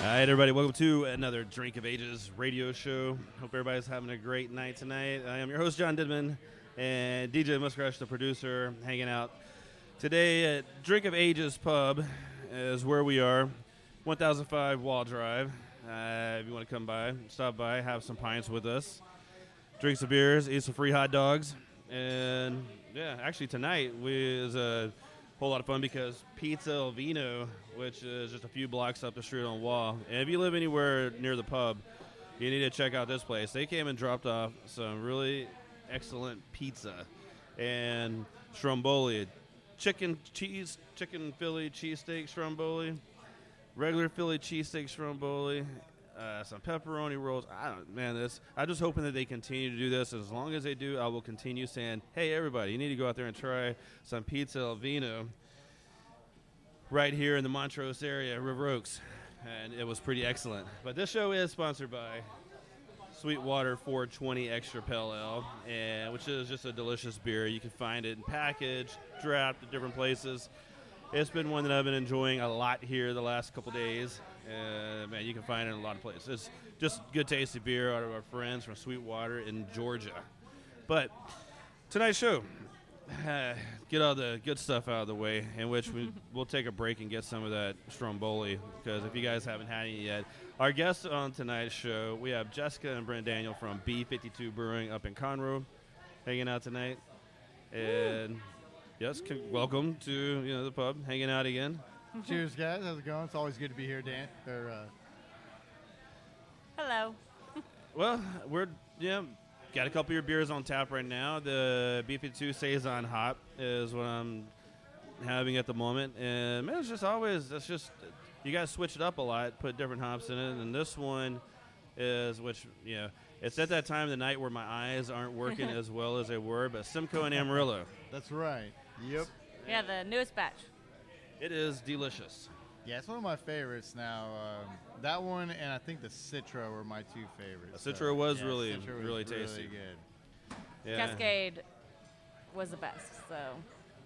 All right, everybody, welcome to another Drink of Ages radio show. Hope everybody's having a great night tonight. I am your host, John Didman, and DJ Muskrush, the producer, hanging out today at Drink of Ages Pub, is where we are, 1005 Waugh Drive. Uh, if you want to come by, stop by, have some pints with us, drink some beers, eat some free hot dogs, and yeah, actually tonight we is a whole lot of fun because Pizza El Vino, which is just a few blocks up the street on Waugh, and if you live anywhere near the pub, you need to check out this place. They came and dropped off some really excellent pizza and stromboli, chicken cheese, chicken Philly cheesesteak stromboli, regular Philly cheesesteak stromboli, uh, some pepperoni rolls. I don't, man, this. I'm just hoping that they continue to do this. As long as they do, I will continue saying, "Hey, everybody, you need to go out there and try some pizza El Vino." Right here in the Montrose area, River Oaks, and it was pretty excellent. But this show is sponsored by Sweetwater 420 Extra Pale Ale, and which is just a delicious beer. You can find it in package, draft at different places. It's been one that I've been enjoying a lot here the last couple days. Uh, man, you can find it in a lot of places. It's just good, tasty beer out of our friends from Sweetwater in Georgia. But tonight's show, get all the good stuff out of the way, in which we, we'll take a break and get some of that Stromboli, because if you guys haven't had any yet, our guests on tonight's show, we have Jessica and Brent Daniel from B52 Brewing up in Conroe, hanging out tonight. And yes, c- welcome to you know the pub, hanging out again. Cheers, guys. How's it going? It's always good to be here, Dan. Or, uh, Hello. Well, we're yeah, got a couple of your beers on tap right now. The B52 Saison Hop is what I'm having at the moment, and man, it's just always it's just you got to switch it up a lot, put different hops in it, and this one is which you know it's at that time of the night where my eyes aren't working as well as they were, but Simcoe and Amarillo, that's right. Yep. Yeah, the newest batch. It is delicious. Yeah, it's one of my favorites now. Um, that one and I think the Citra were my two favorites. The Citra was yeah, really- Citra was really tasty. good. Yeah. Cascade was the best. So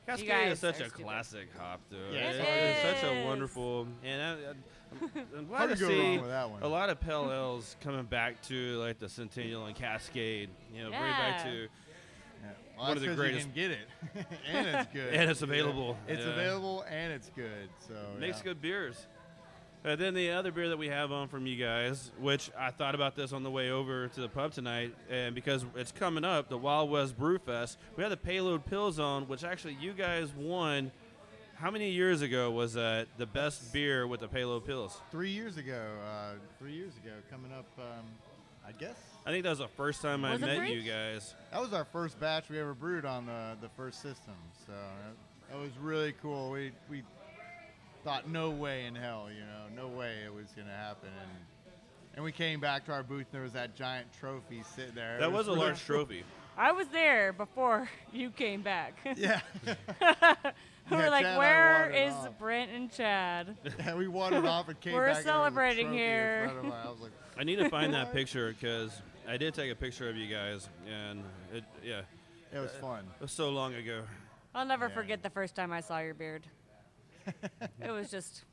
Cascade is such a stupid. classic hop, dude. Yeah, it's, it it's such a wonderful, and I, I, I'm glad Hard to to go see wrong with that one. a lot of pale ales coming back to like the Centennial and Cascade. You know, bring it back to Yeah. Well, One of that's the 'cause greatest- You can get it, and it's good. And it's available, It's yeah. available and it's good. So makes yeah. good beers. And then the other beer that we have on from you guys, which I thought about this on the way over to the pub tonight, and because it's coming up, the Wild West Brew Fest, we had the Payload Pils on, which actually you guys won. How many years ago was that the best beer with the Payload Pils? Three years ago. Uh, three years ago, coming up. Um, I guess I think that was the first time I Was it met three? you guys. That was our first batch we ever brewed on the, the first system, so that, that was really cool. We we thought no way in hell, you know, no way it was gonna happen, and and we came back to our booth and there was that giant trophy sitting there. It That was a large cool. trophy. I was there before you came back. Yeah, we Yeah, like, Chad and I where wandered is off. Brent and Chad? yeah, we wandered off and came We're back. and there was a celebrating in here. front of. I was like, I need to find that picture because I did take a picture of you guys, and it, yeah, it was fun. it was so long ago. I'll never Yeah. forget the first time I saw your beard. it was just,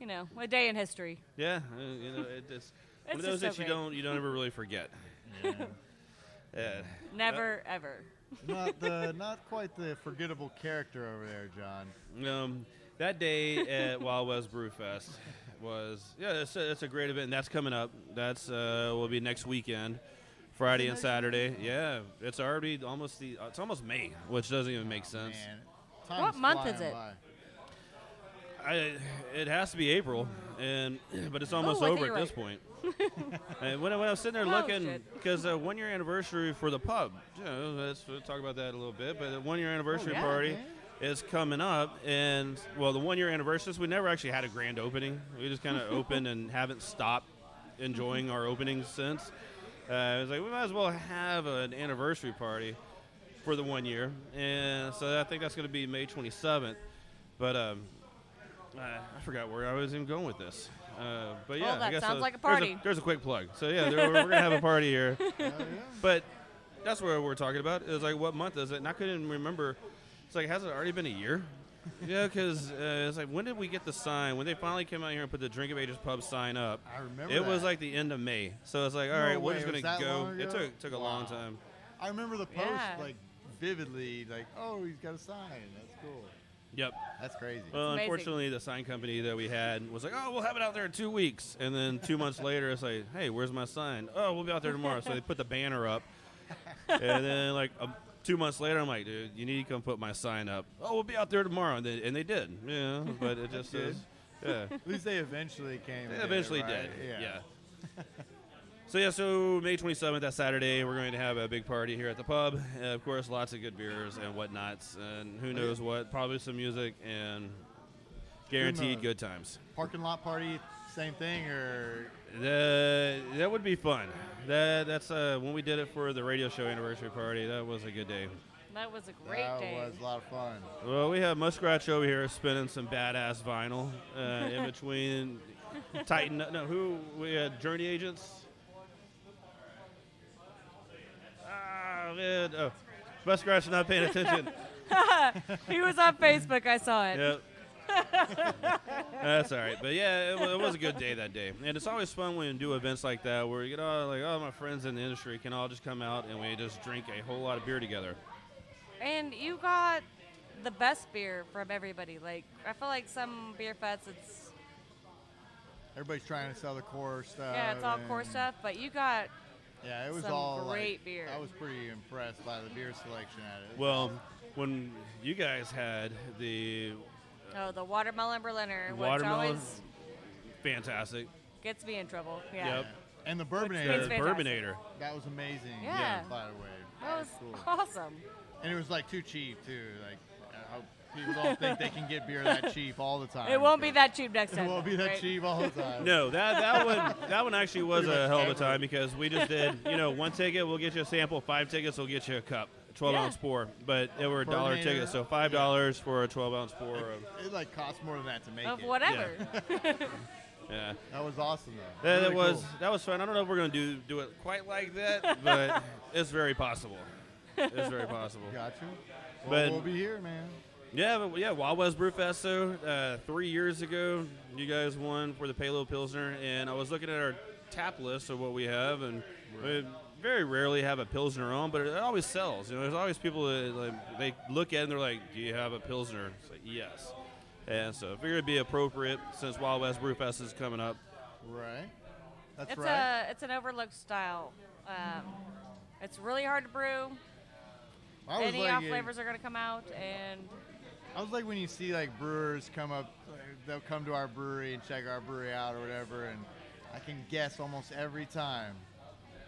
you know, a day in history. Yeah, uh, you know, it, it's one of It's those just so that you great. don't you don't ever really forget. Yeah. Never, ever. not the not quite the forgettable character over there, John. Um, that day at Wild West Brew Fest was yeah, it's a, it's a great event. And that's coming up. That's uh, will be next weekend, Friday and next Saturday. Yeah, it's already almost the it's almost May, which doesn't even make sense. Man, What month is it? by. I, it has to be April, and but it's almost Oh, I over at you're this point. and when, I- when I was sitting there Oh, looking, shit. because uh, one year anniversary for the pub, you know, let's we'll talk about that a little bit. But the one year anniversary yeah, party, man. Is coming up, and well, the one year anniversary. We never actually had a grand opening. We just kind of opened and haven't stopped enjoying our openings since. Uh, I was like, we might as well have an anniversary party for the one year, and so I think that's going to be May 27th. But um, uh, I forgot where I was even going with this. Uh, but yeah, I that guess sounds uh, like a there's party. There's a, quick plug. So yeah, there, we're, gonna have a party here. Oh, yeah. But that's what we're talking about. Is like, what month is it? And I couldn't remember. It's like, has it already been a year? yeah, because uh, it's like, when did we get the sign? When they finally came out here and put the Drink of Ages pub sign up, I remember it was like the end of May. So it's like, all No right, we're way, just was gonna that go. long It ago? took took a long Wow. time. I remember the post Yeah. like vividly, like, oh, he's got a sign. That's cool. Yep. That's crazy. Well, amazing. unfortunately, the sign company that we had was like, "Oh, we'll have it out there in two weeks," and then two months later, it's like, "Hey, where's my sign? Oh, we'll be out there tomorrow." So they put the banner up, and then like um, two months later, I'm like, "Dude, you need to come put my sign up." Oh, we'll be out there tomorrow, and they, and they did. Yeah, but it just is. Yeah, At least they eventually came. they eventually it, right? did. Yeah. yeah. So yeah, so May 27th, that Saturday, we're going to have a big party here at the pub. Uh, of course, lots of good beers and whatnots, and who knows what, probably some music and guaranteed uh, good times. Parking lot party, same thing, or That that would be fun. That that's uh, when we did it for the radio show anniversary party. That was a good day. That was a great that day. That was a lot of fun. Well, we have Muskrat over here spinning some badass vinyl uh, in between Titan. No, who we had Journey Agents. Ah man, oh, Muskratch not paying attention. he was on Facebook. I saw it. Yep. That's all right, but yeah, it was, it was a good day that day, and it's always fun when you do events like that where you get all like all my friends in the industry can all just come out and we just drink a whole lot of beer together. And you got the best beer from everybody. Like I feel like some beer fests, it's Everybody's trying to sell the core stuff. yeah, it's all core stuff. But you got Yeah, it was Some all great like, beer. I was pretty impressed by the beer selection at it. Well, when you guys had the oh the watermelon Berliner, which Watermelon. always fantastic gets me in trouble. Yeah, Yep. and the the Bourbonade, It's fantastic. Bourbinator, that was amazing. Yeah. By the way, that was cool. awesome. And it was like too cheap too. Like I hope people don't think they can get beer that cheap all the time. It won't be that cheap next time. It time. won't be that right? cheep all the time. No, that that one that one actually was Pretty a much hell of a ever. time because we just did you know one ticket we'll get you a sample, five tickets we'll get you a cup, twelve Yeah. ounce pour, but they were a dollar ticket, so five dollars for a twelve ounce pour. Of, It like costs more than that to make Of it. whatever. yeah, That was awesome though. that, that was cool. that was fun. I don't know if we're gonna do do it quite like that, but it's very possible. It's very possible. Got you. Well, But- we'll be here, man. Yeah, but yeah, Wild West Brewfest. So uh, three years ago, you guys won for the Palo Pilsner, and I was looking at our tap list of what we have, and we very rarely have a Pilsner on, but it always sells. You know, there's always people that like, they look at it and they're like, "Do you have a Pilsner?" It's like, "Yes." And so I figured it'd be appropriate since Wild West Brewfest is coming up. Right. That's It's right. a it's an overlooked style. Um, it's really hard to brew. I was Any like, off flavors are going to come out, and I was like when you see like brewers come up, they'll come to our brewery and check our brewery out or whatever, and I can guess almost every time.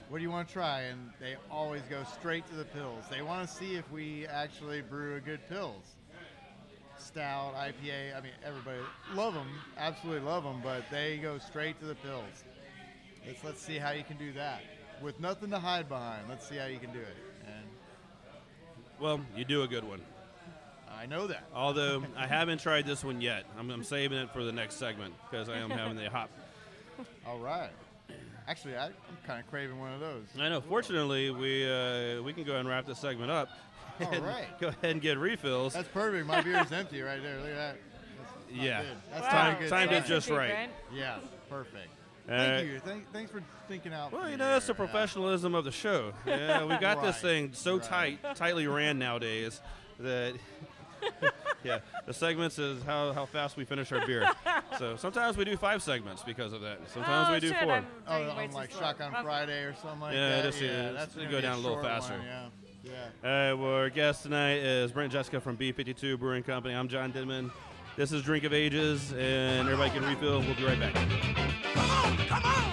What do you want to try? And they always go straight to the pills. They want to see if we actually brew a good pills. Stout, IPA. I mean, everybody love them, absolutely love them, but they go straight to the pills. It's let's see how you can do that with nothing to hide behind. Let's see how you can do it. And Well, you do a good one. I know that. Although I haven't tried this one yet. I'm, I'm saving it for the next segment because I am having the hop All right. Actually, I, I'm kind of craving one of those. I know. Fortunately, we uh, we can go ahead and wrap this segment up. All and right. Go ahead and get refills. That's perfect. My beer is empty right there. Look at that. That's Yeah. good. That's Wow, time- not good. timed it just right. secret. Yeah, perfect. Uh, Thank you. Thank, thanks for thinking out. well, you know, that's the there. Yeah. professionalism of the show. Yeah, we got this thing so right. tight, tightly ran nowadays that. yeah, the segments is how, how fast we finish our beer. So sometimes we do five segments because of that. Sometimes oh, we do shit, four. I'm Oh, drinking on like. Shotgun Okay. Friday or something like Yeah, that. just, uh, yeah, that's gonna go be down a little faster. One, yeah. Yeah. All right, well, our guest tonight is Brent Jessica from B52 Brewing Company. I'm John Didman. This is Drink of Ages, and everybody can refill. We'll be right back. Come on, come on!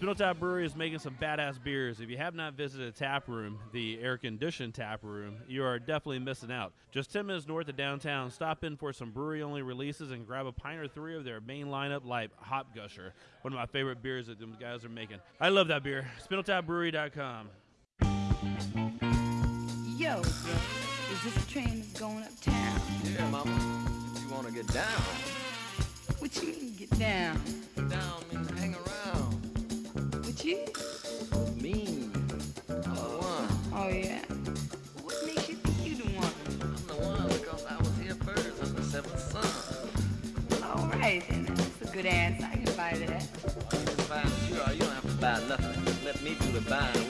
Spindletop Brewery is making some badass beers. If you have not visited a tap room, the air conditioned tap room, you are definitely missing out. Just 10 minutes north of downtown, stop in for some brewery only releases and grab a pint or three of their main lineup like Hop Gusher, one of my favorite beers that them guys are making. I love that beer. SpindletopBrewery.com. Yo, bro, is this a train that's going uptown? Yeah, mama. If you want to get down, What you mean to get down? down means hang around. What you? Me, I'm the one. Oh yeah. What makes you think you the one? I'm the one because I was here first. I'm the seventh son. All right then, that's a good answer. I can buy that. You can buy what you. You don't have to buy nothing. Just let me do the buying.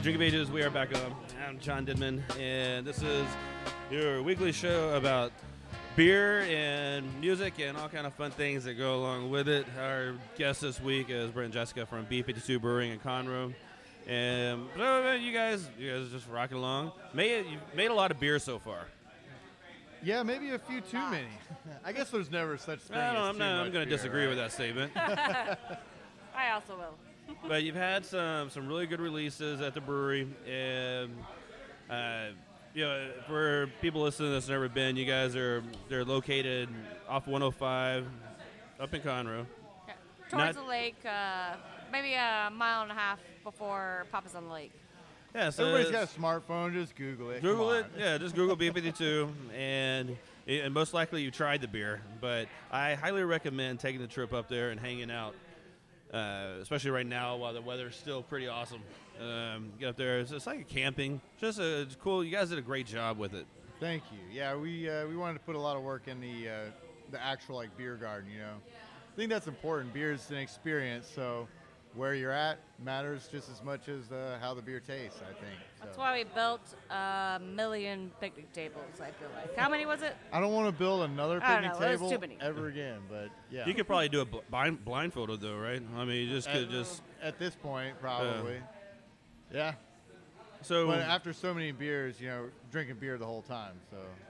Right, Drink of Ages, we are back on. I'm John Didman, and this is your weekly show about beer and music and all kind of fun things that go along with it. Our guest this week is Brent and Jessica from B52 Brewing in Conroe. And uh, you guys, you guys are just rocking along. Made you've made a lot of beer so far. Yeah, maybe a few too many. I guess there's never such thing. I don't, as I'm, too not. I'm going to disagree right? with that statement. I also will. But you've had some some really good releases at the brewery, and uh, you know for people listening that's never been, you guys are they're located off 105 up in Conroe. Okay. Towards Not- the lake, uh, maybe a mile and a half before Papa's on the lake. Yeah, so Everybody's got a smartphone. Just Google it. Google it. Yeah, just Google B52, and and most likely you tried the beer. But I highly recommend taking the trip up there and hanging out, uh, especially right now while the weather's still pretty awesome. Um, get up there. It's, it's like a camping. Just a, it's cool. You guys did a great job with it. Thank you. Yeah, we uh, we wanted to put a lot of work in the uh, the actual like beer garden. You know, I think that's important. Beer is an experience, so where you're at matters just as much as uh, how the beer tastes. I think. That's So. why we built a million picnic tables. I feel like. How many was it? I don't want to build another picnic know, table ever again, but yeah. You could probably do a blind, blindfolded though, right? I mean, you just could just. at this point probably. yeah. So But after so many beers, you know, drinking beer the whole time, so you know,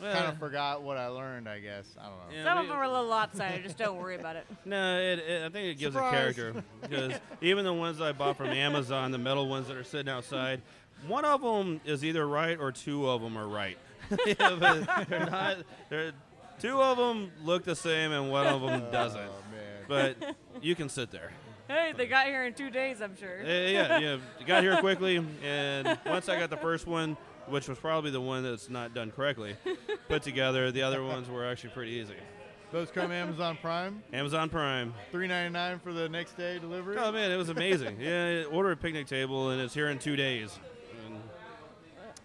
well, kind of forgot what I learned. I guess I don't know. yeah, Some we- of them are a little lopsided. just don't worry about it. No, it, it, I think it gives Surprise. a character because even the ones I bought from Amazon, the metal ones that are sitting outside, one of them is either right or two of them are right. yeah, but they're not. They're, two of them look the same and one of them doesn't. Oh man. But you can sit there. Hey, they got here in two days, I'm sure. Uh, yeah, yeah. Got here quickly, and once I got the first one, which was probably the one that's not done correctly, put together, the other ones were actually pretty easy. Those come Amazon Prime, Amazon Prime. three ninety nine for the next day delivery. Oh man, it was amazing. yeah, order a picnic table and it's here in two days. And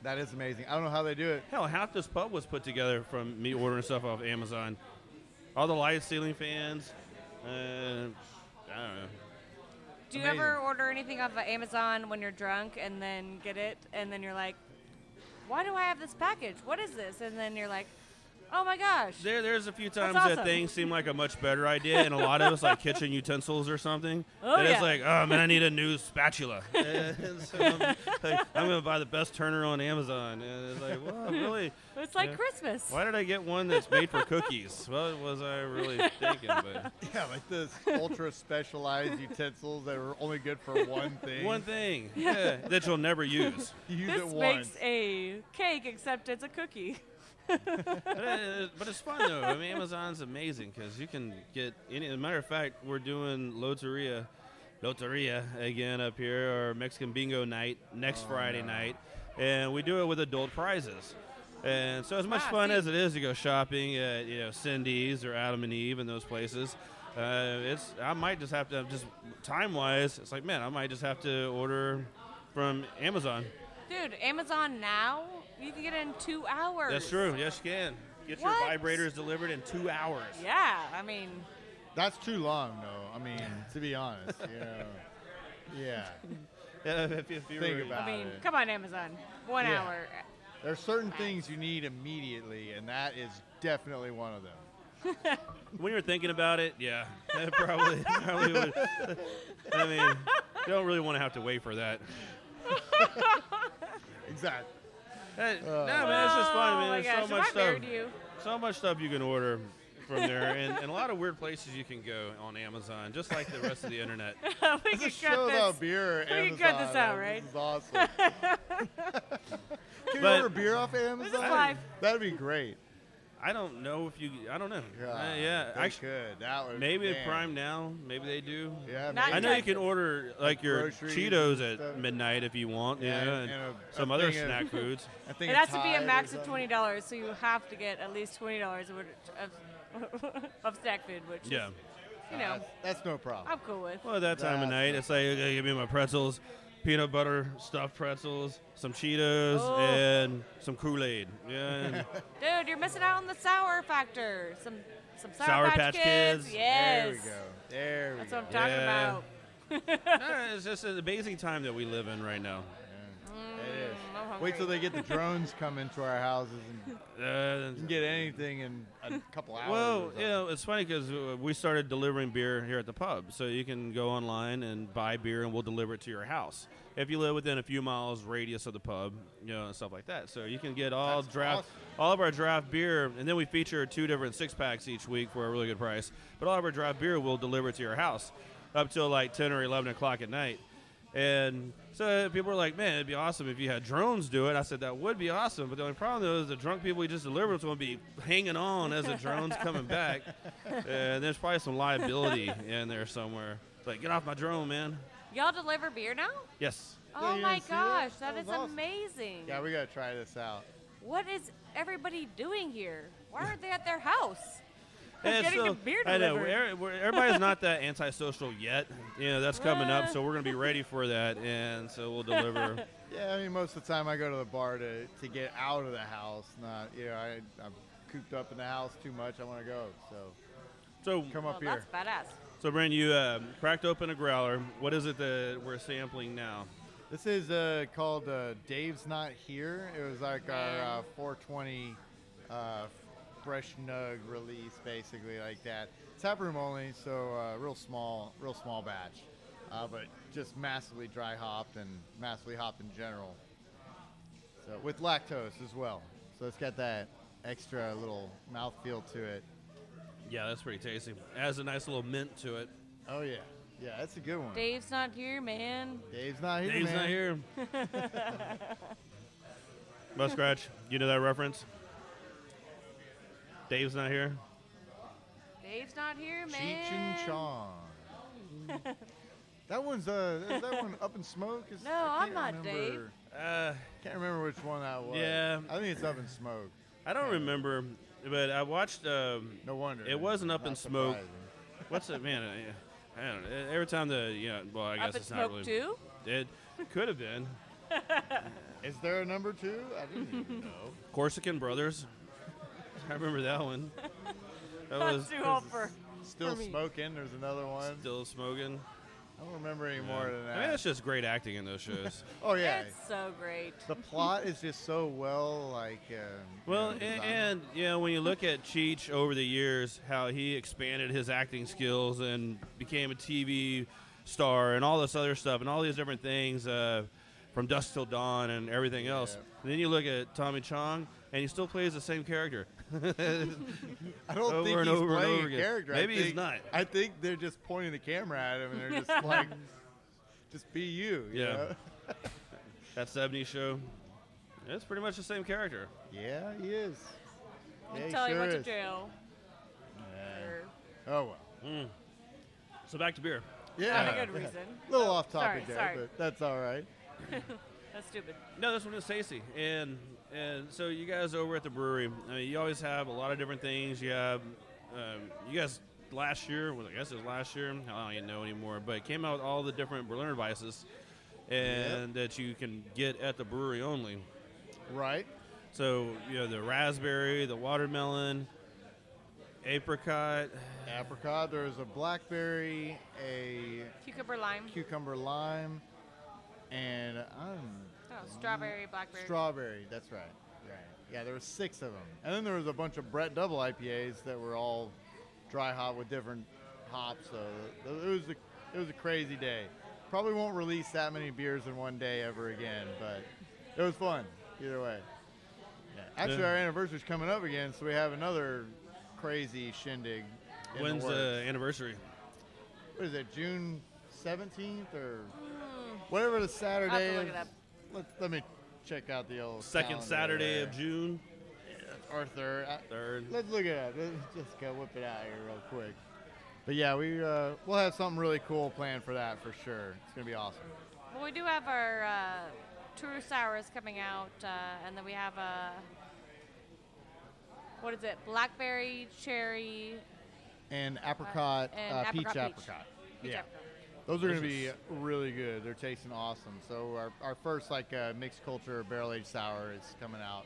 That is amazing. I don't know how they do it. hell, half this pub was put together from me ordering stuff off Amazon. All the light ceiling fans. Uh, I don't know. Do you Amazing. ever order anything off of Amazon when you're drunk and then get it and then you're like, why do I have this package? What is this? And then you're like, oh my gosh. There, there's a few times That's that things seem like a much better idea, and a lot of it's like kitchen utensils or something. Oh, and it's like, oh man, I need a new spatula. and so I'm, like, I'm gonna buy the best turner on Amazon, and it's like, well, really, It's like Yeah. Christmas. why did I get one that's made for cookies? What was I really thinking? But Yeah, like this ultra specialized utensils that are only good for one thing. one thing, yeah, that you'll never use. You use This it makes a cake, except it's a cookie. But, it, but it's fun though. I mean, Amazon's amazing because you can get any. As a matter of fact, we're doing Loteria, Loteria again up here, or Mexican Bingo night next Friday night, and we do it with adult prizes. And so, as much Ah, fun see. as it is to go shopping at you know Cindy's or Adam and Eve and those places, uh, it's I might just have to just time wise. It's like man, I might just have to order from Amazon. Dude, Amazon now, you can get it in two hours. That's true. Yes, you can get your vibrators delivered in two hours. Yeah, I mean, That's too long, though. I mean, to be honest, you know. Yeah. Yeah, if, if you Think were- about I mean, it. come on, Amazon. One Yeah. hour. There's certain things you need immediately, and that is definitely one of them. When you're thinking about it, yeah, that probably, probably would. I mean, you don't really want to have to wait for that. Exactly. That- uh, no, man, it's just fun, Oh man. my There's gosh, so if much I stuff, married you. so much stuff you can order from there, and, and a lot of weird places you can go on Amazon, just like the rest of the internet. we This could cut show this. about beer. we can cut this out, This right? is awesome. Can we But- order beer off of Amazon? live. That'd be great. I don't know if you. I don't know. Yeah, Uh, yeah, they actually, could. That would maybe at man. Prime now. Maybe they do. Yeah, maybe. I know you can order like your Cheetos at midnight if you want, Yeah, yeah, and- and, and a- some a other thing of- snack foods. I think It has to be a max of twenty dollars, so you have to get at least twenty dollars of, of, of snack food, which Yeah. is, you know, That's, that's no problem. I'm cool with. Well, at that time of night, not- it's like, okay, give me my pretzels, peanut butter stuffed pretzels, some Cheetos, Oh. and some Kool Aid. Yeah, Dude, you're missing out on the sour factor. Some some sour, Sour patch, Patch kids. Kids. Yes. There we go. There we That's go. what I'm talking Yeah. about. No, it's just an amazing time that we live in right now. It is. I'm hungry. Wait till they get the drones come into our houses and Uh, can get anything in a couple hours. well, you know, it's funny because we started delivering beer here at the pub, so you can go online and buy beer, and we'll deliver it to your house if you live within a few miles radius of the pub, you know, and stuff like that. So you can get all That's draft, awesome. all of our draft beer, and then we feature two different six packs each week for a really good price. But all of our draft beer we'll deliver to your house up till like ten or eleven o'clock at night. And so uh, people were like, "Man, it'd be awesome if you had drones do it." I said that would be awesome, but the only problem though is the drunk people we just delivered is going to will be hanging on as the drone's coming back, uh, and there's probably some liability in there somewhere. Like, get off my drone, man. Y'all deliver beer now? Yes. Oh you my didn't see that? gosh, That that is awesome. amazing. yeah, we gotta try this out. What is everybody doing here? Why aren't they at their house? And Getting so, the beer I know we're- we're- everybody's not that antisocial yet. You know that's coming up, so we're gonna be ready for that, and so we'll deliver. Yeah, I mean, most of the time I go to the bar to, to get out of the house. Not, you know, I, I'm cooped up in the house too much. I want to go. So So, come Well, up here. that's badass. so Brandon, you uh, cracked open a growler. What is it that we're sampling now? This is uh, called uh, Dave's Not Here. It was like our uh, 420 uh, fresh nug release, basically like that. Tap room only, so uh, real small, real small batch. uh, but just massively dry hopped and massively hopped in general. So with lactose as well. So it's got that extra little mouthfeel to it. Yeah, that's pretty tasty. It has a nice little mint to it. Oh yeah, yeah, that's a good one. Dave's not here, man. Dave's not here. Dave's man. not here. Muskratch, you know that reference? Dave's not here. Dave's not here, man. Cheech and Chong. that one's uh, is that one up in smoke? Is, No, I I'm can't not Dave. remember- Uh, Can't remember which one that was. Yeah. I think it's up in smoke. I don't remember, but I watched. Um, No wonder. It wasn't up Not in smoke. surprising. What's it, man? I, I don't know. Every time the yeah, well, I guess Up in it's not smoke really. too. It could have been Is there a number two? I didn't even know. Corsican Brothers. I remember that one. That Not was too old for. Still For me. smoking. There's another one. still smoking. I don't remember any more than that. I mean, that's just great acting in those shows. oh yeah. It's so great. The plot is just so well like. Um, Well, you know, and, and you know, when you look at Cheech over the years, how he expanded his acting skills and became a TV star and all this other stuff and all these different things uh, from Dusk Till Dawn and everything else. Yeah. And then you look at Tommy Chong, and he still plays the same character. I don't over think and he's over and playing over a again. character. I Maybe he's think- not. I think they're just pointing the camera at him and they're just like, just be you. you Yeah. know? that 70s show. It's pretty much the same character. Yeah, he is. Yeah, he Until he sure went to is. jail. Yeah. Or Oh well. Mm. So back to beer. Yeah. not a good reason. A little off topic Sorry, there, sorry. but that's all right. That's stupid. No, this one is tasty, and and so you guys over at the brewery, I mean, you always have a lot of different things. You have, um, you guys last year, well, I guess it was last year. I don't even know anymore, but it came out with all the different Berliner Weisses, and that you can get at the brewery only. Right. So you know the raspberry, the watermelon, apricot. Apricot. There's a blackberry, a Cucumber lime. cucumber lime, and um, Oh, strawberry, blackberry. strawberry. That's right. Right. Yeah, there were six of them, and then there was a bunch of Brett double IPAs that were all dry hop with different hops. So it was a it was a crazy day. Probably won't release that many beers in one day ever again, but it was fun either way. Yeah. Actually, Yeah. our anniversary's coming up again, so we have another crazy shindig. in When's the, the anniversary? what is it? June seventeenth or whatever the Saturday I'll have to look is. it up. Let, let me check out the old Second Saturday there. of June. or third. I- Third. Let's look at it. Let's just go whip it out here real quick. But yeah, we uh, we'll have something really cool planned for that for sure. It's gonna be awesome. Well, we do have our uh, True Sours coming out, uh, and then we have a what is it? Blackberry, cherry, And apricot, and uh, apricot peach peach. apricot. peach yeah, apricot. Those are gonna be really good. They're tasting awesome. So our, our first like uh, mixed culture barrel aged sour is coming out,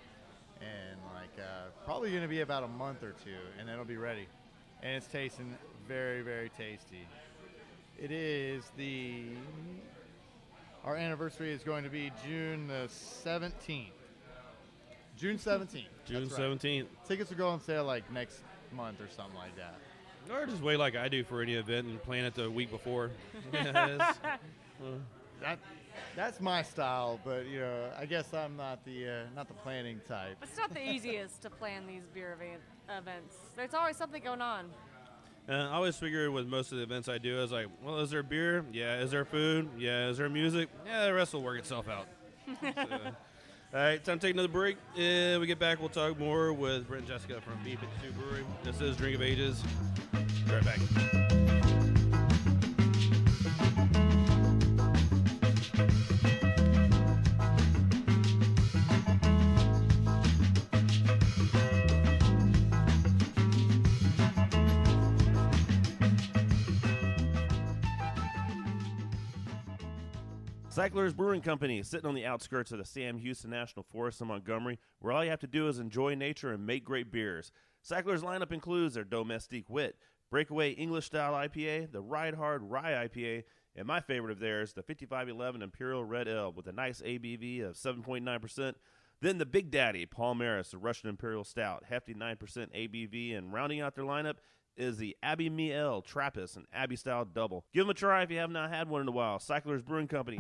and like uh, probably gonna be about a month or two, and it'll be ready. And it's tasting very very tasty. It is the our anniversary is going to be June the seventeenth. June seventeenth. June seventeenth. Tickets will go on sale like next month or something like that. Or just wait like I do for any event and plan it the week before. Yes. That that's my style, but you know, I guess I'm not the uh, not the planning type. It's not the easiest to plan these beer event, events. There's always something going on. And I always figure with most of the events I do, I was like, well, is there beer? Yeah. Is there food? Yeah. Is there music? Yeah. The rest will work itself out. So, all right, time to take another break. And we get back, we'll talk more with Brent and Jessica from Beef B52 Brewery. This is Drink of Ages. Be right back. Cyclers Brewing Company, sitting on the outskirts of the Sam Houston National Forest in Montgomery, where all you have to do is enjoy nature and make great beers. Cyclers lineup includes their Domestique Wit, Breakaway English Style IPA, the Ride Hard Rye IPA, and my favorite of theirs, the 5511 Imperial Red Ale with a nice ABV of 7.9%. Then the Big Daddy Palmaris, the Russian Imperial Stout, hefty 9% ABV, and rounding out their lineup, is the Abbey Miel Trappist and Abbey Style Double. Give them a try if you have not had one in a while. Cyclers Brewing Company.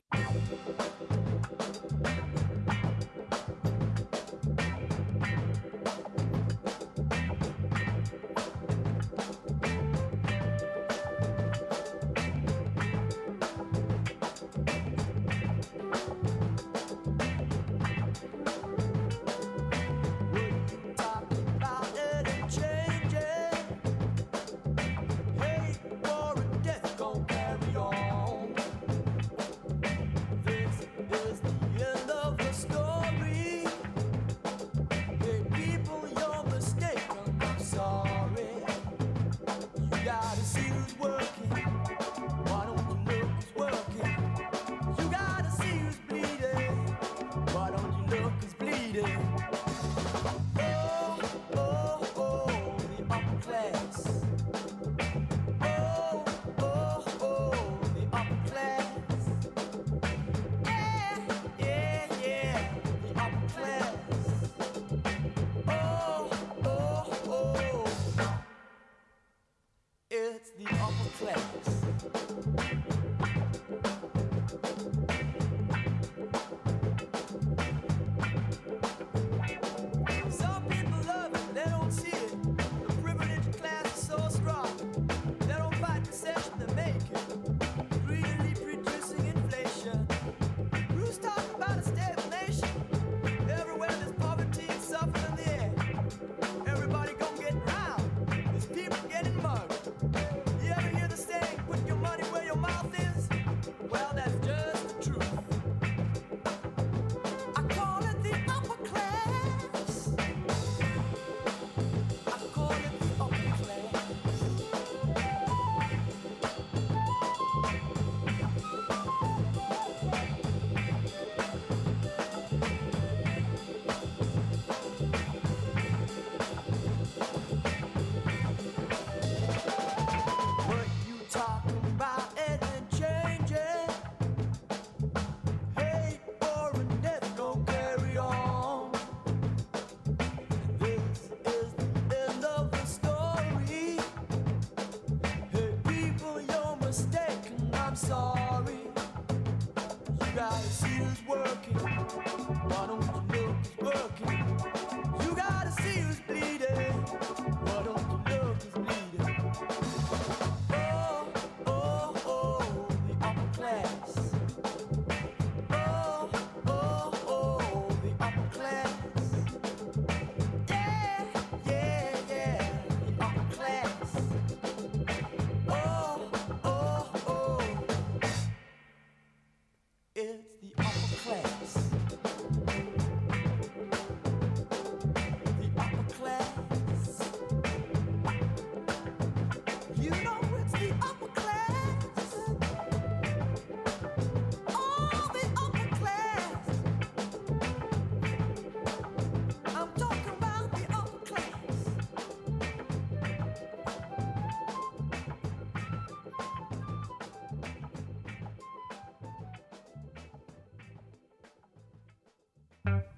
Don't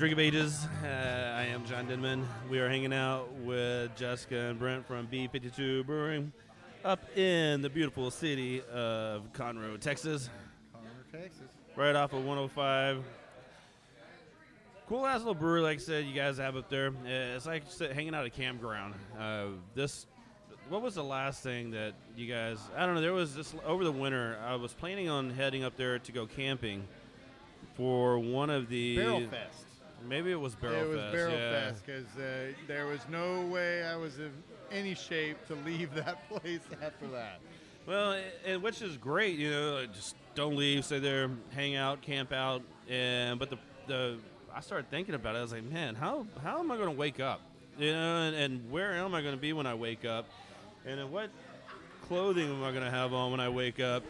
Drink of Ages. Uh, I am John Denman. We are hanging out with Jessica and Brent from B52 Brewing up in the beautiful city of Conroe, Texas, Conroe, Texas. right off of 105. Cool ass little brewery, like I said, you guys have up there. Uh, It's like hanging out at a campground. Uh, this, what was the last thing that you guys? I don't know. There was this over the winter. I was planning on heading up there to go camping for one of the Barrel Fest. Maybe it was Barrel fest. it was Fest. Barrel yeah. Fest because uh, there was no way I was in any shape to leave that place after that. Well, and which is great, you know, just don't leave, stay there, hang out, camp out, and but the the I started thinking about it. I was like, man, how how am I going to wake up? You know, and, and where am I going to be when I wake up? And what clothing am I going to have on when I wake up?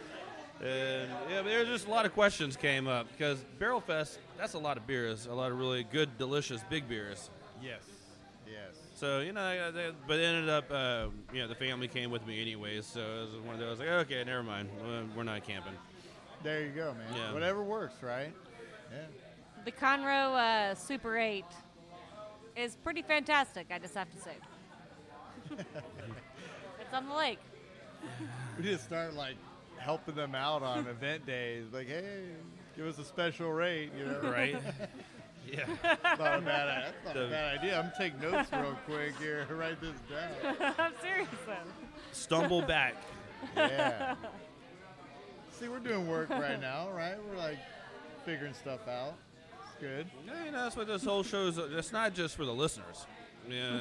And yeah, there's just a lot of questions came up because Barrel Fest, that's a lot of beers, a lot of really good, delicious big beers. Yes. Yes. So you know, I- I- but it ended up, uh, you know, the family came with me anyways. So it was one of those like, okay, never mind, We're- we're not camping. There you go, man. Yeah. Whatever works, right? Yeah. The Conroe uh, Super 8 is pretty fantastic, I just have to say. it's on the lake. We just start like helping them out on event days. Like, hey, give us a special rate, you know? Right. Yeah. not a bad. That's not The- a bad idea. I'm taking notes real quick here. Write this down. I'm serious though. Stumble back. Yeah. See, we're doing work right now, right? We're like figuring stuff out. It's good. Yeah, you know, that's what this whole show is. It's not just for the listeners. Yeah.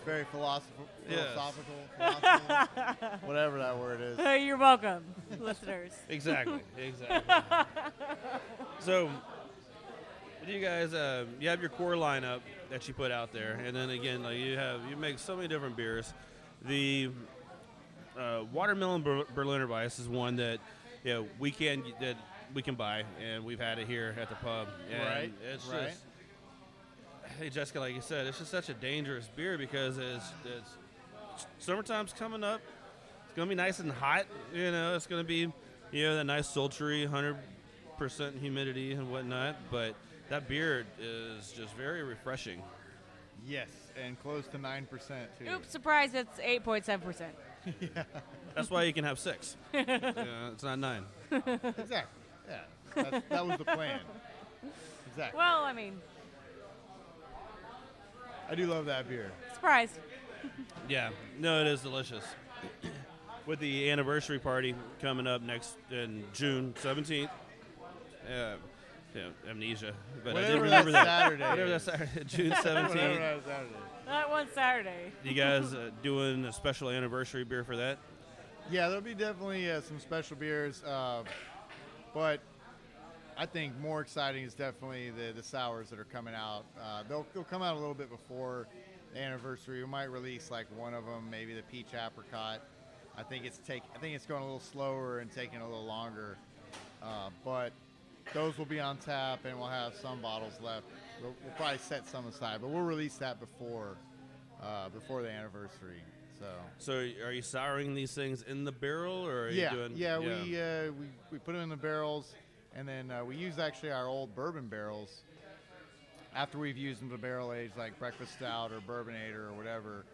It's, It's very philosophical, Yes. philosophical, philosophical whatever that word is. You're welcome, listeners. exactly. Exactly. so, what do you guys? Uh, you have your core lineup that you put out there, and then again, like you have you make so many different beers. The uh, watermelon Ber- Berliner Weiss is one that you know we can that we can buy, and we've had it here at the pub. And Right, It's right. just. Hey Jessica, like you said, it's just such a dangerous beer because it's, it's summertime's coming up. It's gonna be nice and hot. You know, it's gonna be you know that nice sultry, hundred percent humidity and whatnot. But that beer is just very refreshing. Yes, and close to nine percent too. Oops, surprise! It's 8.7 percent. That's why you can have six. yeah, it's not nine. Exactly. Yeah, That's, that was the plan. Exactly. Well, I mean, I do love that beer. surprise. Yeah, no, it is delicious. With the anniversary party coming up next in June seventeenth. Uh, yeah, amnesia, but I did Whatever remember that that. Saturday Whatever that is. Saturday, June seventeenth. that Saturday. That one Saturday. You guys uh, doing a special anniversary beer for that? Yeah, there'll be definitely uh, some special beers, uh, but I think more exciting is definitely the, the sours that are coming out. Uh, they'll, they'll come out a little bit before the anniversary. We might release like one of them, maybe the peach apricot. I think it's take I think it's going a little slower and taking a little longer, uh, but those will be on tap and we'll have some bottles left. We'll, we'll probably set some aside, but we'll release that before uh, before the anniversary. So. So, are you souring these things in the barrel, or are yeah, you doing? yeah, yeah. we uh, we we put them in the barrels, and then uh, we use actually our old bourbon barrels. After we've used them to barrel age, like breakfast stout or bourbonator or whatever,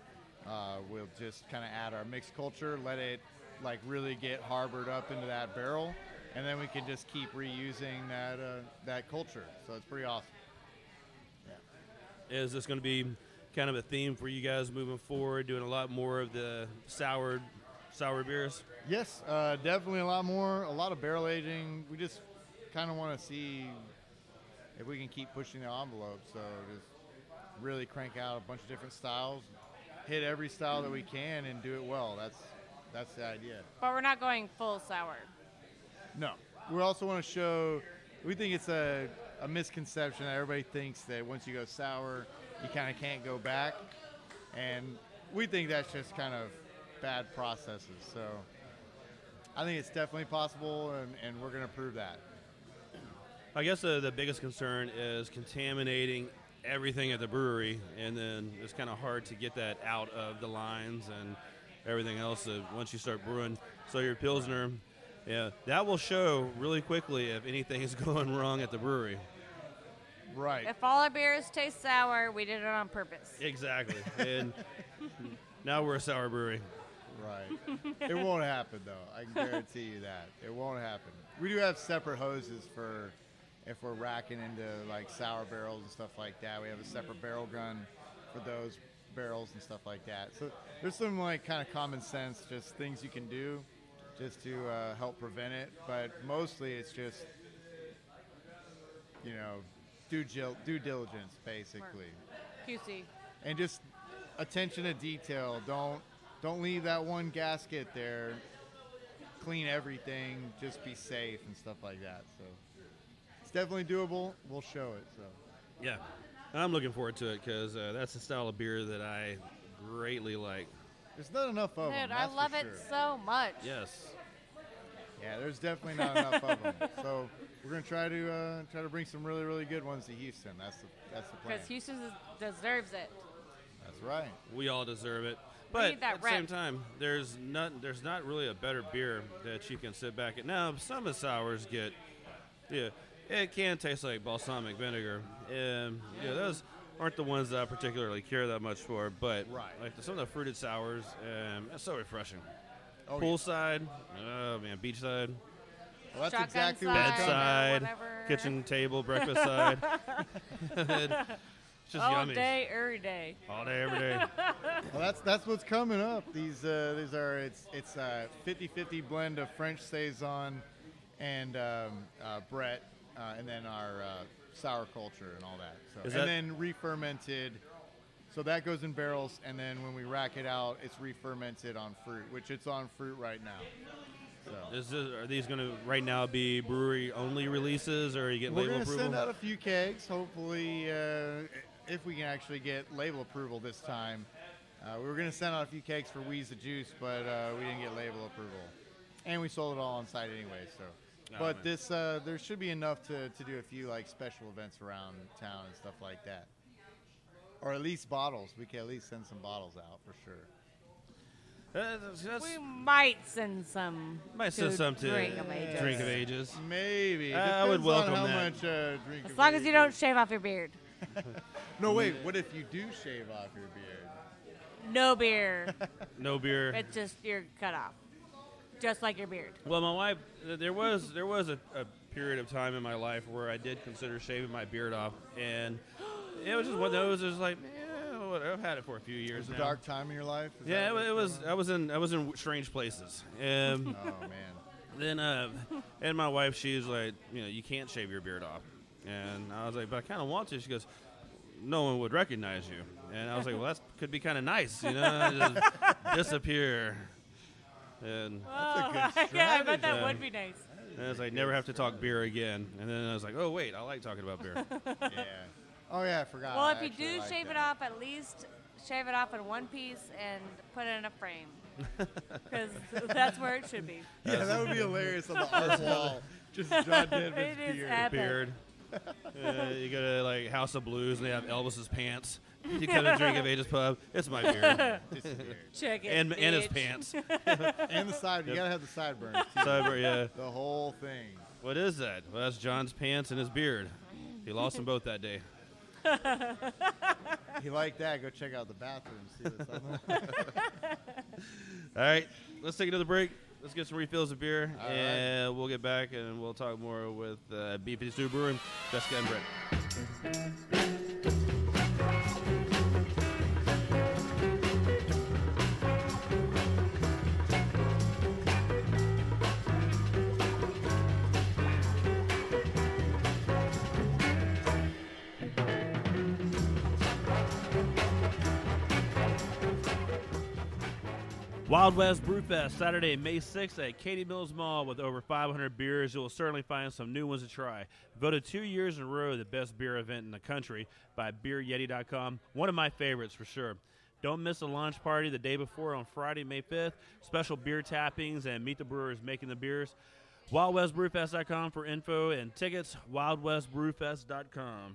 uh, we'll just kind of add our mixed culture, let it like really get harbored up into that barrel, and then we can just keep reusing that uh, that culture. So it's pretty awesome. Is this going to be kind of a theme for you guys moving forward, doing a lot more of the soured, sour beers? Yes, uh, definitely a lot more, a lot of barrel aging. We just kind of want to see if we can keep pushing the envelope. So just really crank out a bunch of different styles, hit every style that we can, and do it well. That's that's the idea. But we're not going full sour. No, we also want to show. We think it's a, a misconception that everybody thinks that once you go sour, you kind of can't go back, and we think that's just kind of bad processes. So I think it's definitely possible, and, and we're going to prove that. I guess the, the biggest concern is contaminating everything at the brewery, and then it's kind of hard to get that out of the lines and everything else uh, once you start brewing. So your Pilsner, yeah, that will show really quickly if anything is going wrong at the brewery. Right. If all our beers taste sour, we did it on purpose. Exactly. and now we're a sour brewery. Right. it won't happen though. I can guarantee you that. It won't happen. We do have separate hoses for if we're racking into like sour barrels and stuff like that. We have a separate barrel gun for those barrels and stuff like that. So there's some like kind of common sense, just things you can do just to uh, help prevent it. But mostly it's just you know due, due diligence basically QC. and just attention to detail. Don't don't leave that one gasket there. Clean everything. Just be safe and stuff like that. So definitely doable. We'll show it. So Yeah, I'm looking forward to it because uh, that's the style of beer that I greatly like. there's not enough of them. Dude, I love it so much. Yes. Yeah, there's definitely not enough of them. So we're gonna try to uh, try to bring some really really good ones to Houston. That's the that's the plan. Because Houston deserves it. That's right. We all deserve it. But need that at the same time, there's not there's not really a better beer that you can sit back at. Now, some of the sours get, yeah, it can taste like balsamic vinegar, and yeah, those aren't the ones that I particularly care that much for. But Right. like some of the fruited sours, um, it's so refreshing. Oh, yeah. Poolside, oh man, beachside, Well, that's Shotgun exactly side. we're talking about. bedside, whatever. kitchen table, breakfast side. it's just yummy. All yummy. day, every day. All day, every day. Well, that's that's what's coming up. These uh, these are it's it's a 50-50 blend of French saison and um, uh, Brett, uh, and then our uh, sour culture and all that. So and that- then re-fermented. So that goes in barrels, and then when we rack it out, it's re-fermented on fruit, which it's on fruit right now. So Is this, are these going to right now be brewery only releases, or are you getting we're label gonna approval? send out a few kegs. Hopefully, uh, if we can actually get label approval this time. Uh, we were gonna send out a few kegs for Wheeze the Juice, but uh, we didn't get label approval, and we sold it all on site anyway. So, Oh, but man. this uh, there should be enough to, to do a few like special events around town and stuff like that, or at least bottles. We can at least send some bottles out for sure. Uh, that's- that's- We might send some. might to send some to Drink of Ages. Drink of Ages. Maybe I would welcome on how that. much uh, drink. As of long as you don't shave off your beard. No, wait. What if you do shave off your beard? No beard. No beer. it's just you're cut off, just like your beard. Well, my wife, there was there was a, a period of time in my life where I did consider shaving my beard off, and it was just one of those. It was like, yeah, whatever. I've had it for a few It years was a dark time in your life. Is yeah, it, it was. going I was in I was in strange places. Um. Oh man. then uh, and my wife, she was like, you know, you can't shave your beard off, and I was like, but I kind of want to. She goes, no one would recognize you, and I was like, well, that could be kind of nice, you know, just disappear. And That's a good Oh, yeah, I bet that would be nice. and I was like, never have to talk beer again. And then I was like, oh wait, I like talking about beer. yeah. Oh yeah, I forgot. Well, I if you do like shave it off, at least shave it off in one piece and put it in a frame. Because that's where it should be. Yeah, that would be hilarious on the art wall. Just John Denver's It is beard. epic. beard. Uh, you go to like House of Blues and they have Elvis's pants. You come to Drink of Ages pub. It's my beard Just beard. Check it. and and his bitch. pants. and the side. You gotta have the sideburns. Too. Cyber, yeah. The whole thing. What is that? Well, that's John's pants and his beard. He lost them both that day. You like that? Go check out the bathroom. See what's on. All right, let's take another break. Let's get some refills of beer, All right. and we'll get back and we'll talk more with uh, B52 Brewing, Jessica and Brett. Wild West Brewfest, Saturday, May 6th at Katy Mills Mall with over 500 beers. You'll certainly find some new ones to try. Voted two years in a row the best beer event in the country by BeerYeti.com. One of my favorites for sure. Don't miss a launch party the day before on Friday, May 5th. Special beer tappings and meet the brewers making the beers. WildWestBrewfest.com for info and tickets. WildWestBrewfest.com.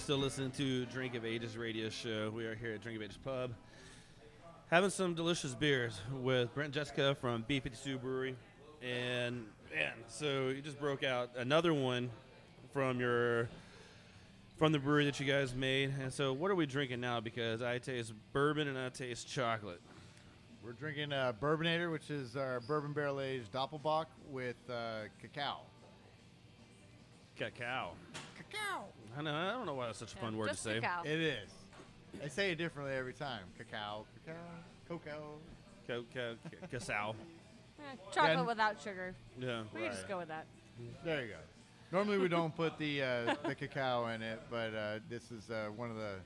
still listening to Drink of Ages radio show. We are here at Drink of Ages Pub, having some delicious beers with Brent and Jessica from B52 Brewery, and man, so you just broke out another one from your from the brewery that you guys made. And so, what are we drinking now? Because I taste bourbon and I taste chocolate. We're drinking uh, Bourbonator, which is our bourbon barrel aged Doppelbock with uh, cacao. Cacao. Cacao. I know. I don't know why that's such a fun word to just say. cacao. It is. They say it differently every time. Cacao, cacao, cocoa. Co- co- ca- Casao. Eh, chocolate Yeah. without sugar. Yeah. We can just Right. go with that. There you go. Normally we don't put the uh, the cacao in it, but uh, this is uh, one of the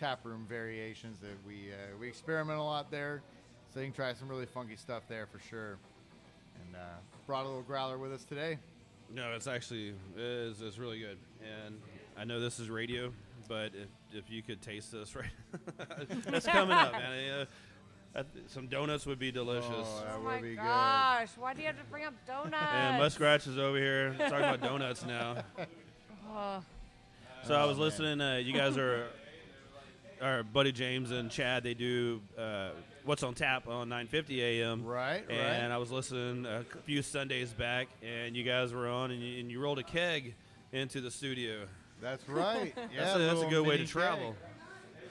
taproom variations that we uh, we experiment a lot there. So you can try some really funky stuff there for sure. And uh, brought a little growler with us today. No, it's actually it's, it's really good, and I know this is radio, but if if you could taste this right, that's coming up, man. Uh, that- some donuts would be delicious. Oh, that Oh would my be good. gosh! Why do you have to bring up donuts? and Muskratch is over here talking about donuts now. Oh, So I was man. listening. Uh, you guys are our buddy James and Chad. They do uh, what's on tap on 9:50 a.m. Right, And right. I was listening a few Sundays back, and you guys were on, and you, and you rolled a keg into the studio. That's right. Yeah, that's a, that's a good way to travel.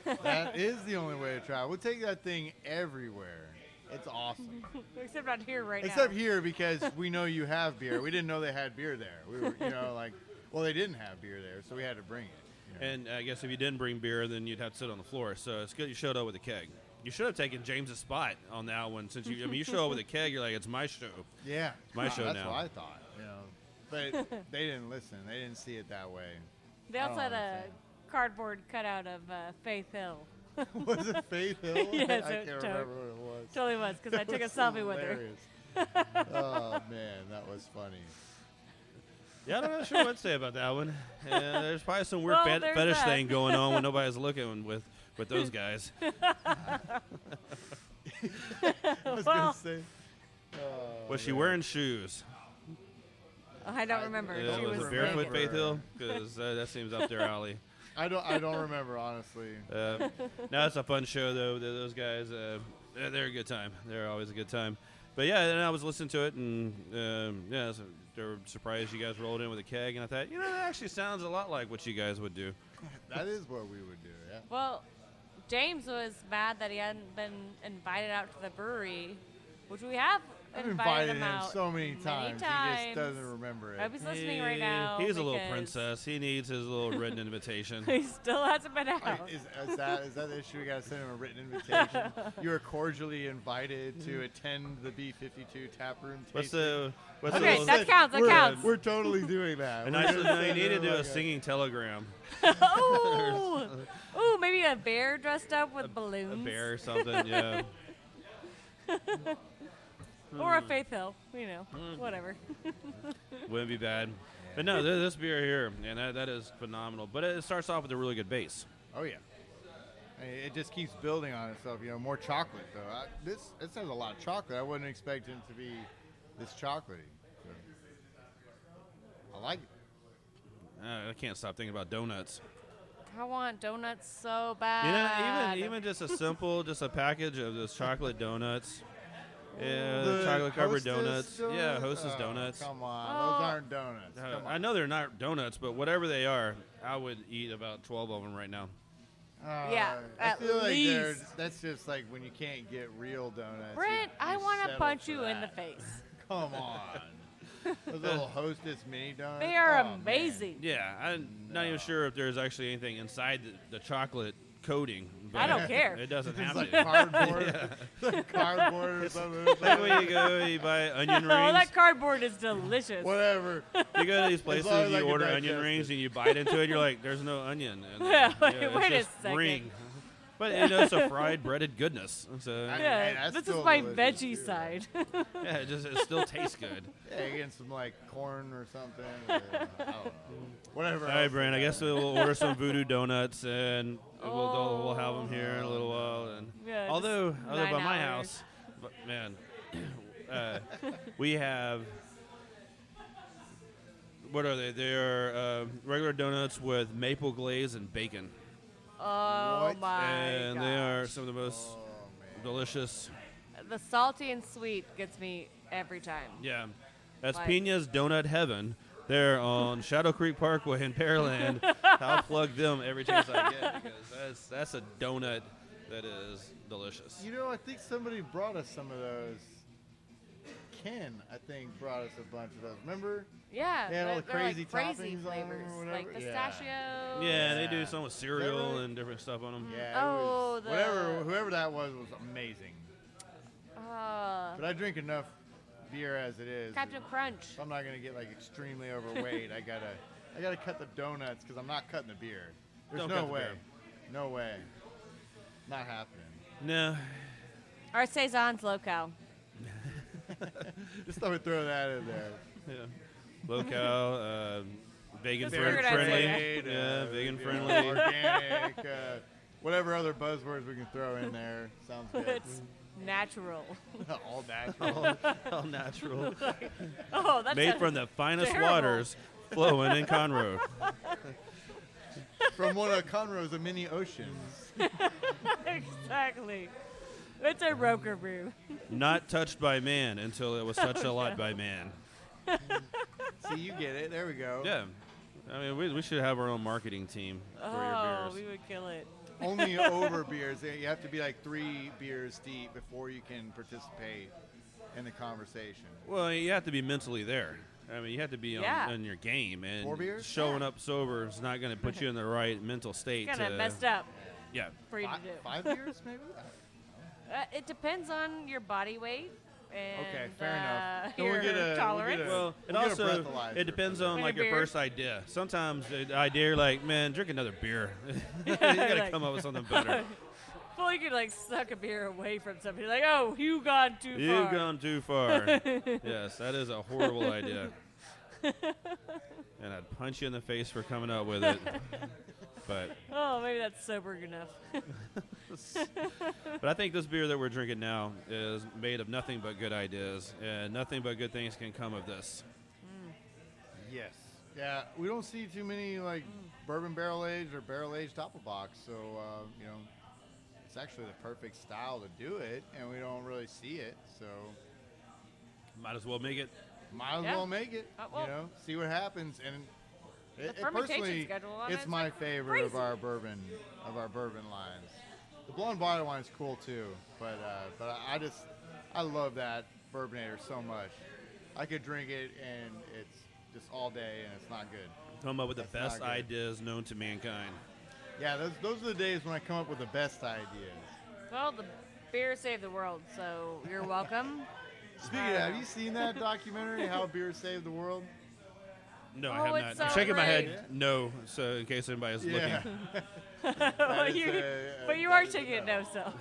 that is the only way to travel. We'll take that thing everywhere. It's awesome. except not here right Except now. Except here because we know you have beer. We didn't know they had beer there. We were, you know, like, well, they didn't have beer there, so we had to bring it. you know. And I guess if you didn't bring beer, then you'd have to sit on the floor. So it's good you showed up with a keg. You should have taken James's spot on that one, since you. I mean, you show up with a keg. You're like, it's my show. yeah, It's my No, show that's now. what I thought. You know, but they didn't listen. They didn't see it that way. They also don't had a cardboard cutout of uh, Faith Hill. was it Faith Hill? Yes, I it can't to- remember what it was. Totally was because I took a was selfie with her. oh man, that was funny. Yeah, I'm not sure what to say about that one. Uh, there's probably some weird Well, fet- fetish that. thing going on when nobody's looking with with those guys. I was Well- gonna say. Oh, Was she wearing shoes? I don't remember. Uh, she was was it barefoot naked. Faith Hill? Because uh, that seems up their alley. I don't. I don't remember honestly. Uh, no, it's a fun show though. Those guys, uh, they're, they're a good time. They're always a good time. But yeah, and I was listening to it, and um, yeah, so they were surprised you guys rolled in with a keg, and I thought, you know, that actually sounds a lot like what you guys would do. That is what we would do. Yeah. Well, James was mad that he hadn't been invited out to the brewery, which we have I've invited, invited him out so many times. He just doesn't times. remember I it. hope he's listening right now. He's a little princess. He needs his little written invitation. He still hasn't been out. Like, is, is that is that the issue? We gotta send him a written invitation. you are cordially invited to mm-hmm. attend the B52 tap room. What's the what's Okay, the that little, counts. That we're, counts. We're totally doing that. And We're I said, no, you need to him do a like oh singing telegram, Ooh, ooh, maybe a bear dressed up with a balloons, A bear or something. Yeah. Or a Faith Hill. You know, Mm. whatever. Wouldn't be bad. But no, th- this beer here, and that, that is phenomenal. But it starts off with a really good base. Oh yeah. It just keeps building on itself. You know, more chocolate though. I, this it says a lot of chocolate. I wouldn't expect it to be this chocolatey. So. I like it. Uh, I can't stop thinking about donuts. I want donuts so bad. You know, even even just a simple, just a package of those chocolate donuts. Yeah, the The chocolate covered Hostess donuts. Yeah, Hostess Oh, donuts. Come on, Oh. those aren't donuts. Uh, on. I know they're not donuts, but whatever they are, I would eat about 12 of them right now. Yeah, Uh, I at feel like least. that's just like when you can't get real donuts. Brent, you- I want to punch for you in the face. Come on. Those little Hostess mini donuts. They are Oh, man. amazing. Yeah, I'm not even sure if there's actually anything inside the, the chocolate coating. But I don't care. It doesn't It's have like to. cardboard. like cardboard or something. like when you go, you buy onion oh, rings. that cardboard is delicious. Whatever. You go to these places, long as I you can order onion rings, and you bite into it. You're like, "There's no onion." And, Yeah, wait- it's wait a just second. Ring. But you know, it's a fried breaded goodness. So I- Hey, Yeah, that's this is still my delicious, veggie too. side. yeah, it just it still tastes good. Yeah, you get some like corn or something. or, I don't know. Whatever. All right, else Brand. I guess we'll order some voodoo donuts, and we'll we'll have them here in a little while. And Yeah, although although by nine my house, but man, uh, we have what are they? They are uh, regular donuts with maple glaze and bacon, Oh What? my and they are some of the most oh, delicious. The salty and sweet gets me every time. Yeah, that's Like- Pena's Donut Heaven. They're on Shadow Creek Parkway in Pearland. I'll plug them every chance I get because that's that's a donut that is delicious. You know, I think somebody brought us some of those. Ken, I think, brought us a bunch of those. Remember? Yeah, They had all the crazy like crazy toppings on 'em or flavors, whatever. like Yeah. pistachio. Yeah, they do Yeah. some with cereal right? and different stuff on them. Yeah. Oh, was- the- whatever, whoever that was was amazing. Uh, But I drink enough beer as it is. Captain Crunch. If I'm not gonna get like extremely overweight, I gotta, I gotta cut the donuts because I'm not cutting the beer. There's Don't no cut the way, beer. no way, not happening. No, Our saison's low-cal. Just thought we'd throw that in there. yeah, low-cal, uh, vegan Just fri- figured I'd say friendly. that. Yeah, Uh, vegan you know, friendly. organic, uh, whatever other buzzwords we can throw in there. Sounds good. it's natural. All natural. all, all natural, oh, that's made from the finest terrible. waters flowing in Conroe. From one of Conroe's many oceans. exactly. It's a Roker brew. Not touched by man until it was touched a oh, lot by man. See, you get it. There we go. Yeah, I mean, we, we should have our own marketing team for oh, your beers. we would kill it. Only over beers. You have to be like three beers deep before you can participate in the conversation. Well, you have to be mentally there. I mean, you have to be on, Yeah. on your game, and Four beers? showing up sober is not going to put you in the right mental state. Kind of messed up Yeah, for you Fi- to do. Five beers, maybe? Uh, it depends on your body weight and Okay, fair enough. uh, Then we'll your get a- we'll get tolerance. a- Well, it We'll also it depends on Like like your beer? first idea. Sometimes the idea you're like, man, drink another beer. you gotta Like- come up with something better. Well, you could like suck a beer away from somebody. Like, oh, you gone too You've far. gone too far. yes, that is a horrible idea. and I'd punch you in the face for coming up with it. But Oh, maybe that's sober enough. but I think this beer that we're drinking now is made of nothing but good ideas, and nothing but good things can come of this. Yes. Yeah, we don't see too many like bourbon barrel aged or barrel aged doppelbocks, so uh, you know, it's actually the perfect style to do it, and we don't really see it, so Might as well make it. might as Yeah. well make it. Uh, well- you know, see what happens, and it, it fermentation personally, schedule on it's it's, my like, favorite of our bourbon of our bourbon lines. The blonde bottle is cool too, but uh, but I- I just I love that bourbonator so much. I could drink it and it's just all day and it's not good. Come up with the That's not best ideas known to mankind. Yeah, those, those are the days when I come up with the best ideas. Well, the beer saved the world, so you're welcome. Speaking of, have you seen that documentary, How Beer Saved the World? No, Oh, I have it's not. I'm so shaking my great. head. No, so in case anybody's Yeah. looking. Well, is you- a- but you that are is a taking it no. no, so.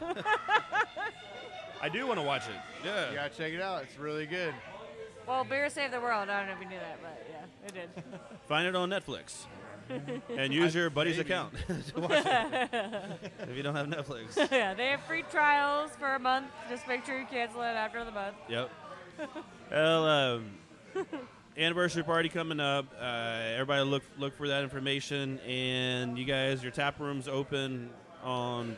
I do want to watch it. Yeah. You gotta check it out. It's really good. well, beer saved the world. I don't know if you knew that, but yeah, it did. Find it on Netflix. and use your buddy's maybe. account to watch it. if you don't have Netflix. yeah, they have free trials for a month. Just make sure you cancel it after the month. Yep. well, um, anniversary party coming up. Uh, everybody look look for that information. And you guys, your tap room's open on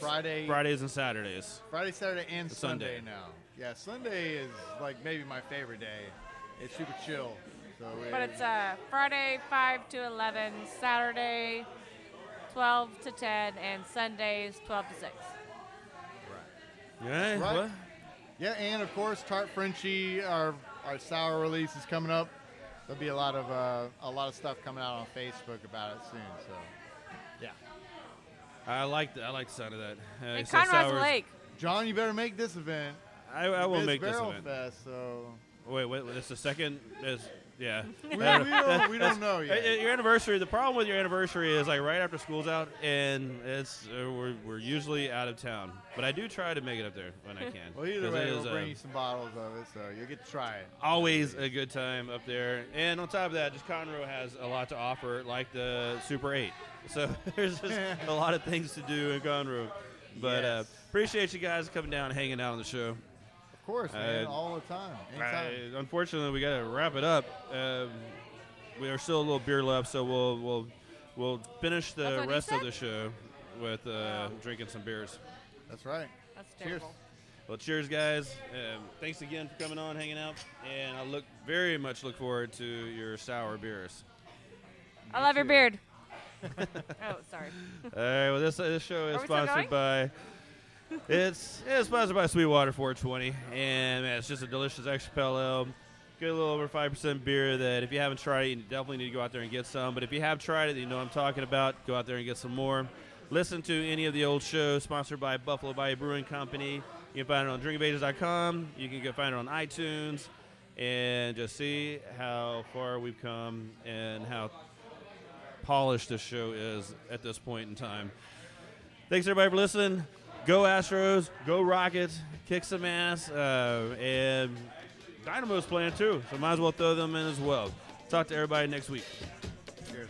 Friday, Fridays and Saturdays. Friday, Saturday, and Sunday. Sunday now. Yeah, Sunday is like maybe my favorite day. It's super chill. So But it's uh, Friday 5 to 11, Saturday 12 to 10, and Sundays 12 to 6. Right. Yeah. Right. What? Yeah, and of course, Tart Frenchie, our our sour release is coming up. There'll be a lot of uh, a lot of stuff coming out on Facebook about it soon. So, yeah. I like the, I like the sound of that. Uh, And he Conrad's sours. Lake. John, you better make this event. I, I will Biz make this Barrel event. Fest. So Wait, wait, it's the second. Is yeah. we, we don't we don't know Uh, yet. uh, Your anniversary. The problem with your anniversary is like right after school's out, and it's uh, we're, we're usually out of town. But I do try to make it up there when I can. Well, either 'cause way, we'll is, uh, bring you some bottles of it, so you'll get to try it. always a good time up there. And on top of that, just Conroe has a lot to offer, like the Super 8. So there's just a lot of things to do in Conroe. But uh, appreciate you guys coming down and hanging out on the show. Of course, man, Uh, all the time, anytime. I- unfortunately, we got to wrap it up. Um, we are still a little beer left, so we'll we'll we'll finish the rest of the show with uh, drinking some beers. That's right. That's Cheers. terrible. Well, cheers, guys. Um, thanks again for coming on, hanging out, and I look very much look forward to your sour beers. I love your beard. oh, sorry. All right. Well, this uh, this show is Are we still sponsored by. It's it's sponsored by Sweetwater 420, and man, it's just a delicious extra. Good little over five percent beer that if you haven't tried it, you definitely need to go out there and get some. But if you have tried it, you know what I'm talking about. Go out there and get some more. Listen to any of the old shows sponsored by Buffalo Bayou Brewing Company. You can find it on drinkofages.com. You can go find it on iTunes, and just see how far we've come and how polished this show is at this point in time. Thanks everybody for listening. Go Astros, go Rockets, kick some ass, uh, and Dynamo's playing too, so might as well throw them in as well. Talk to everybody next week. Cheers.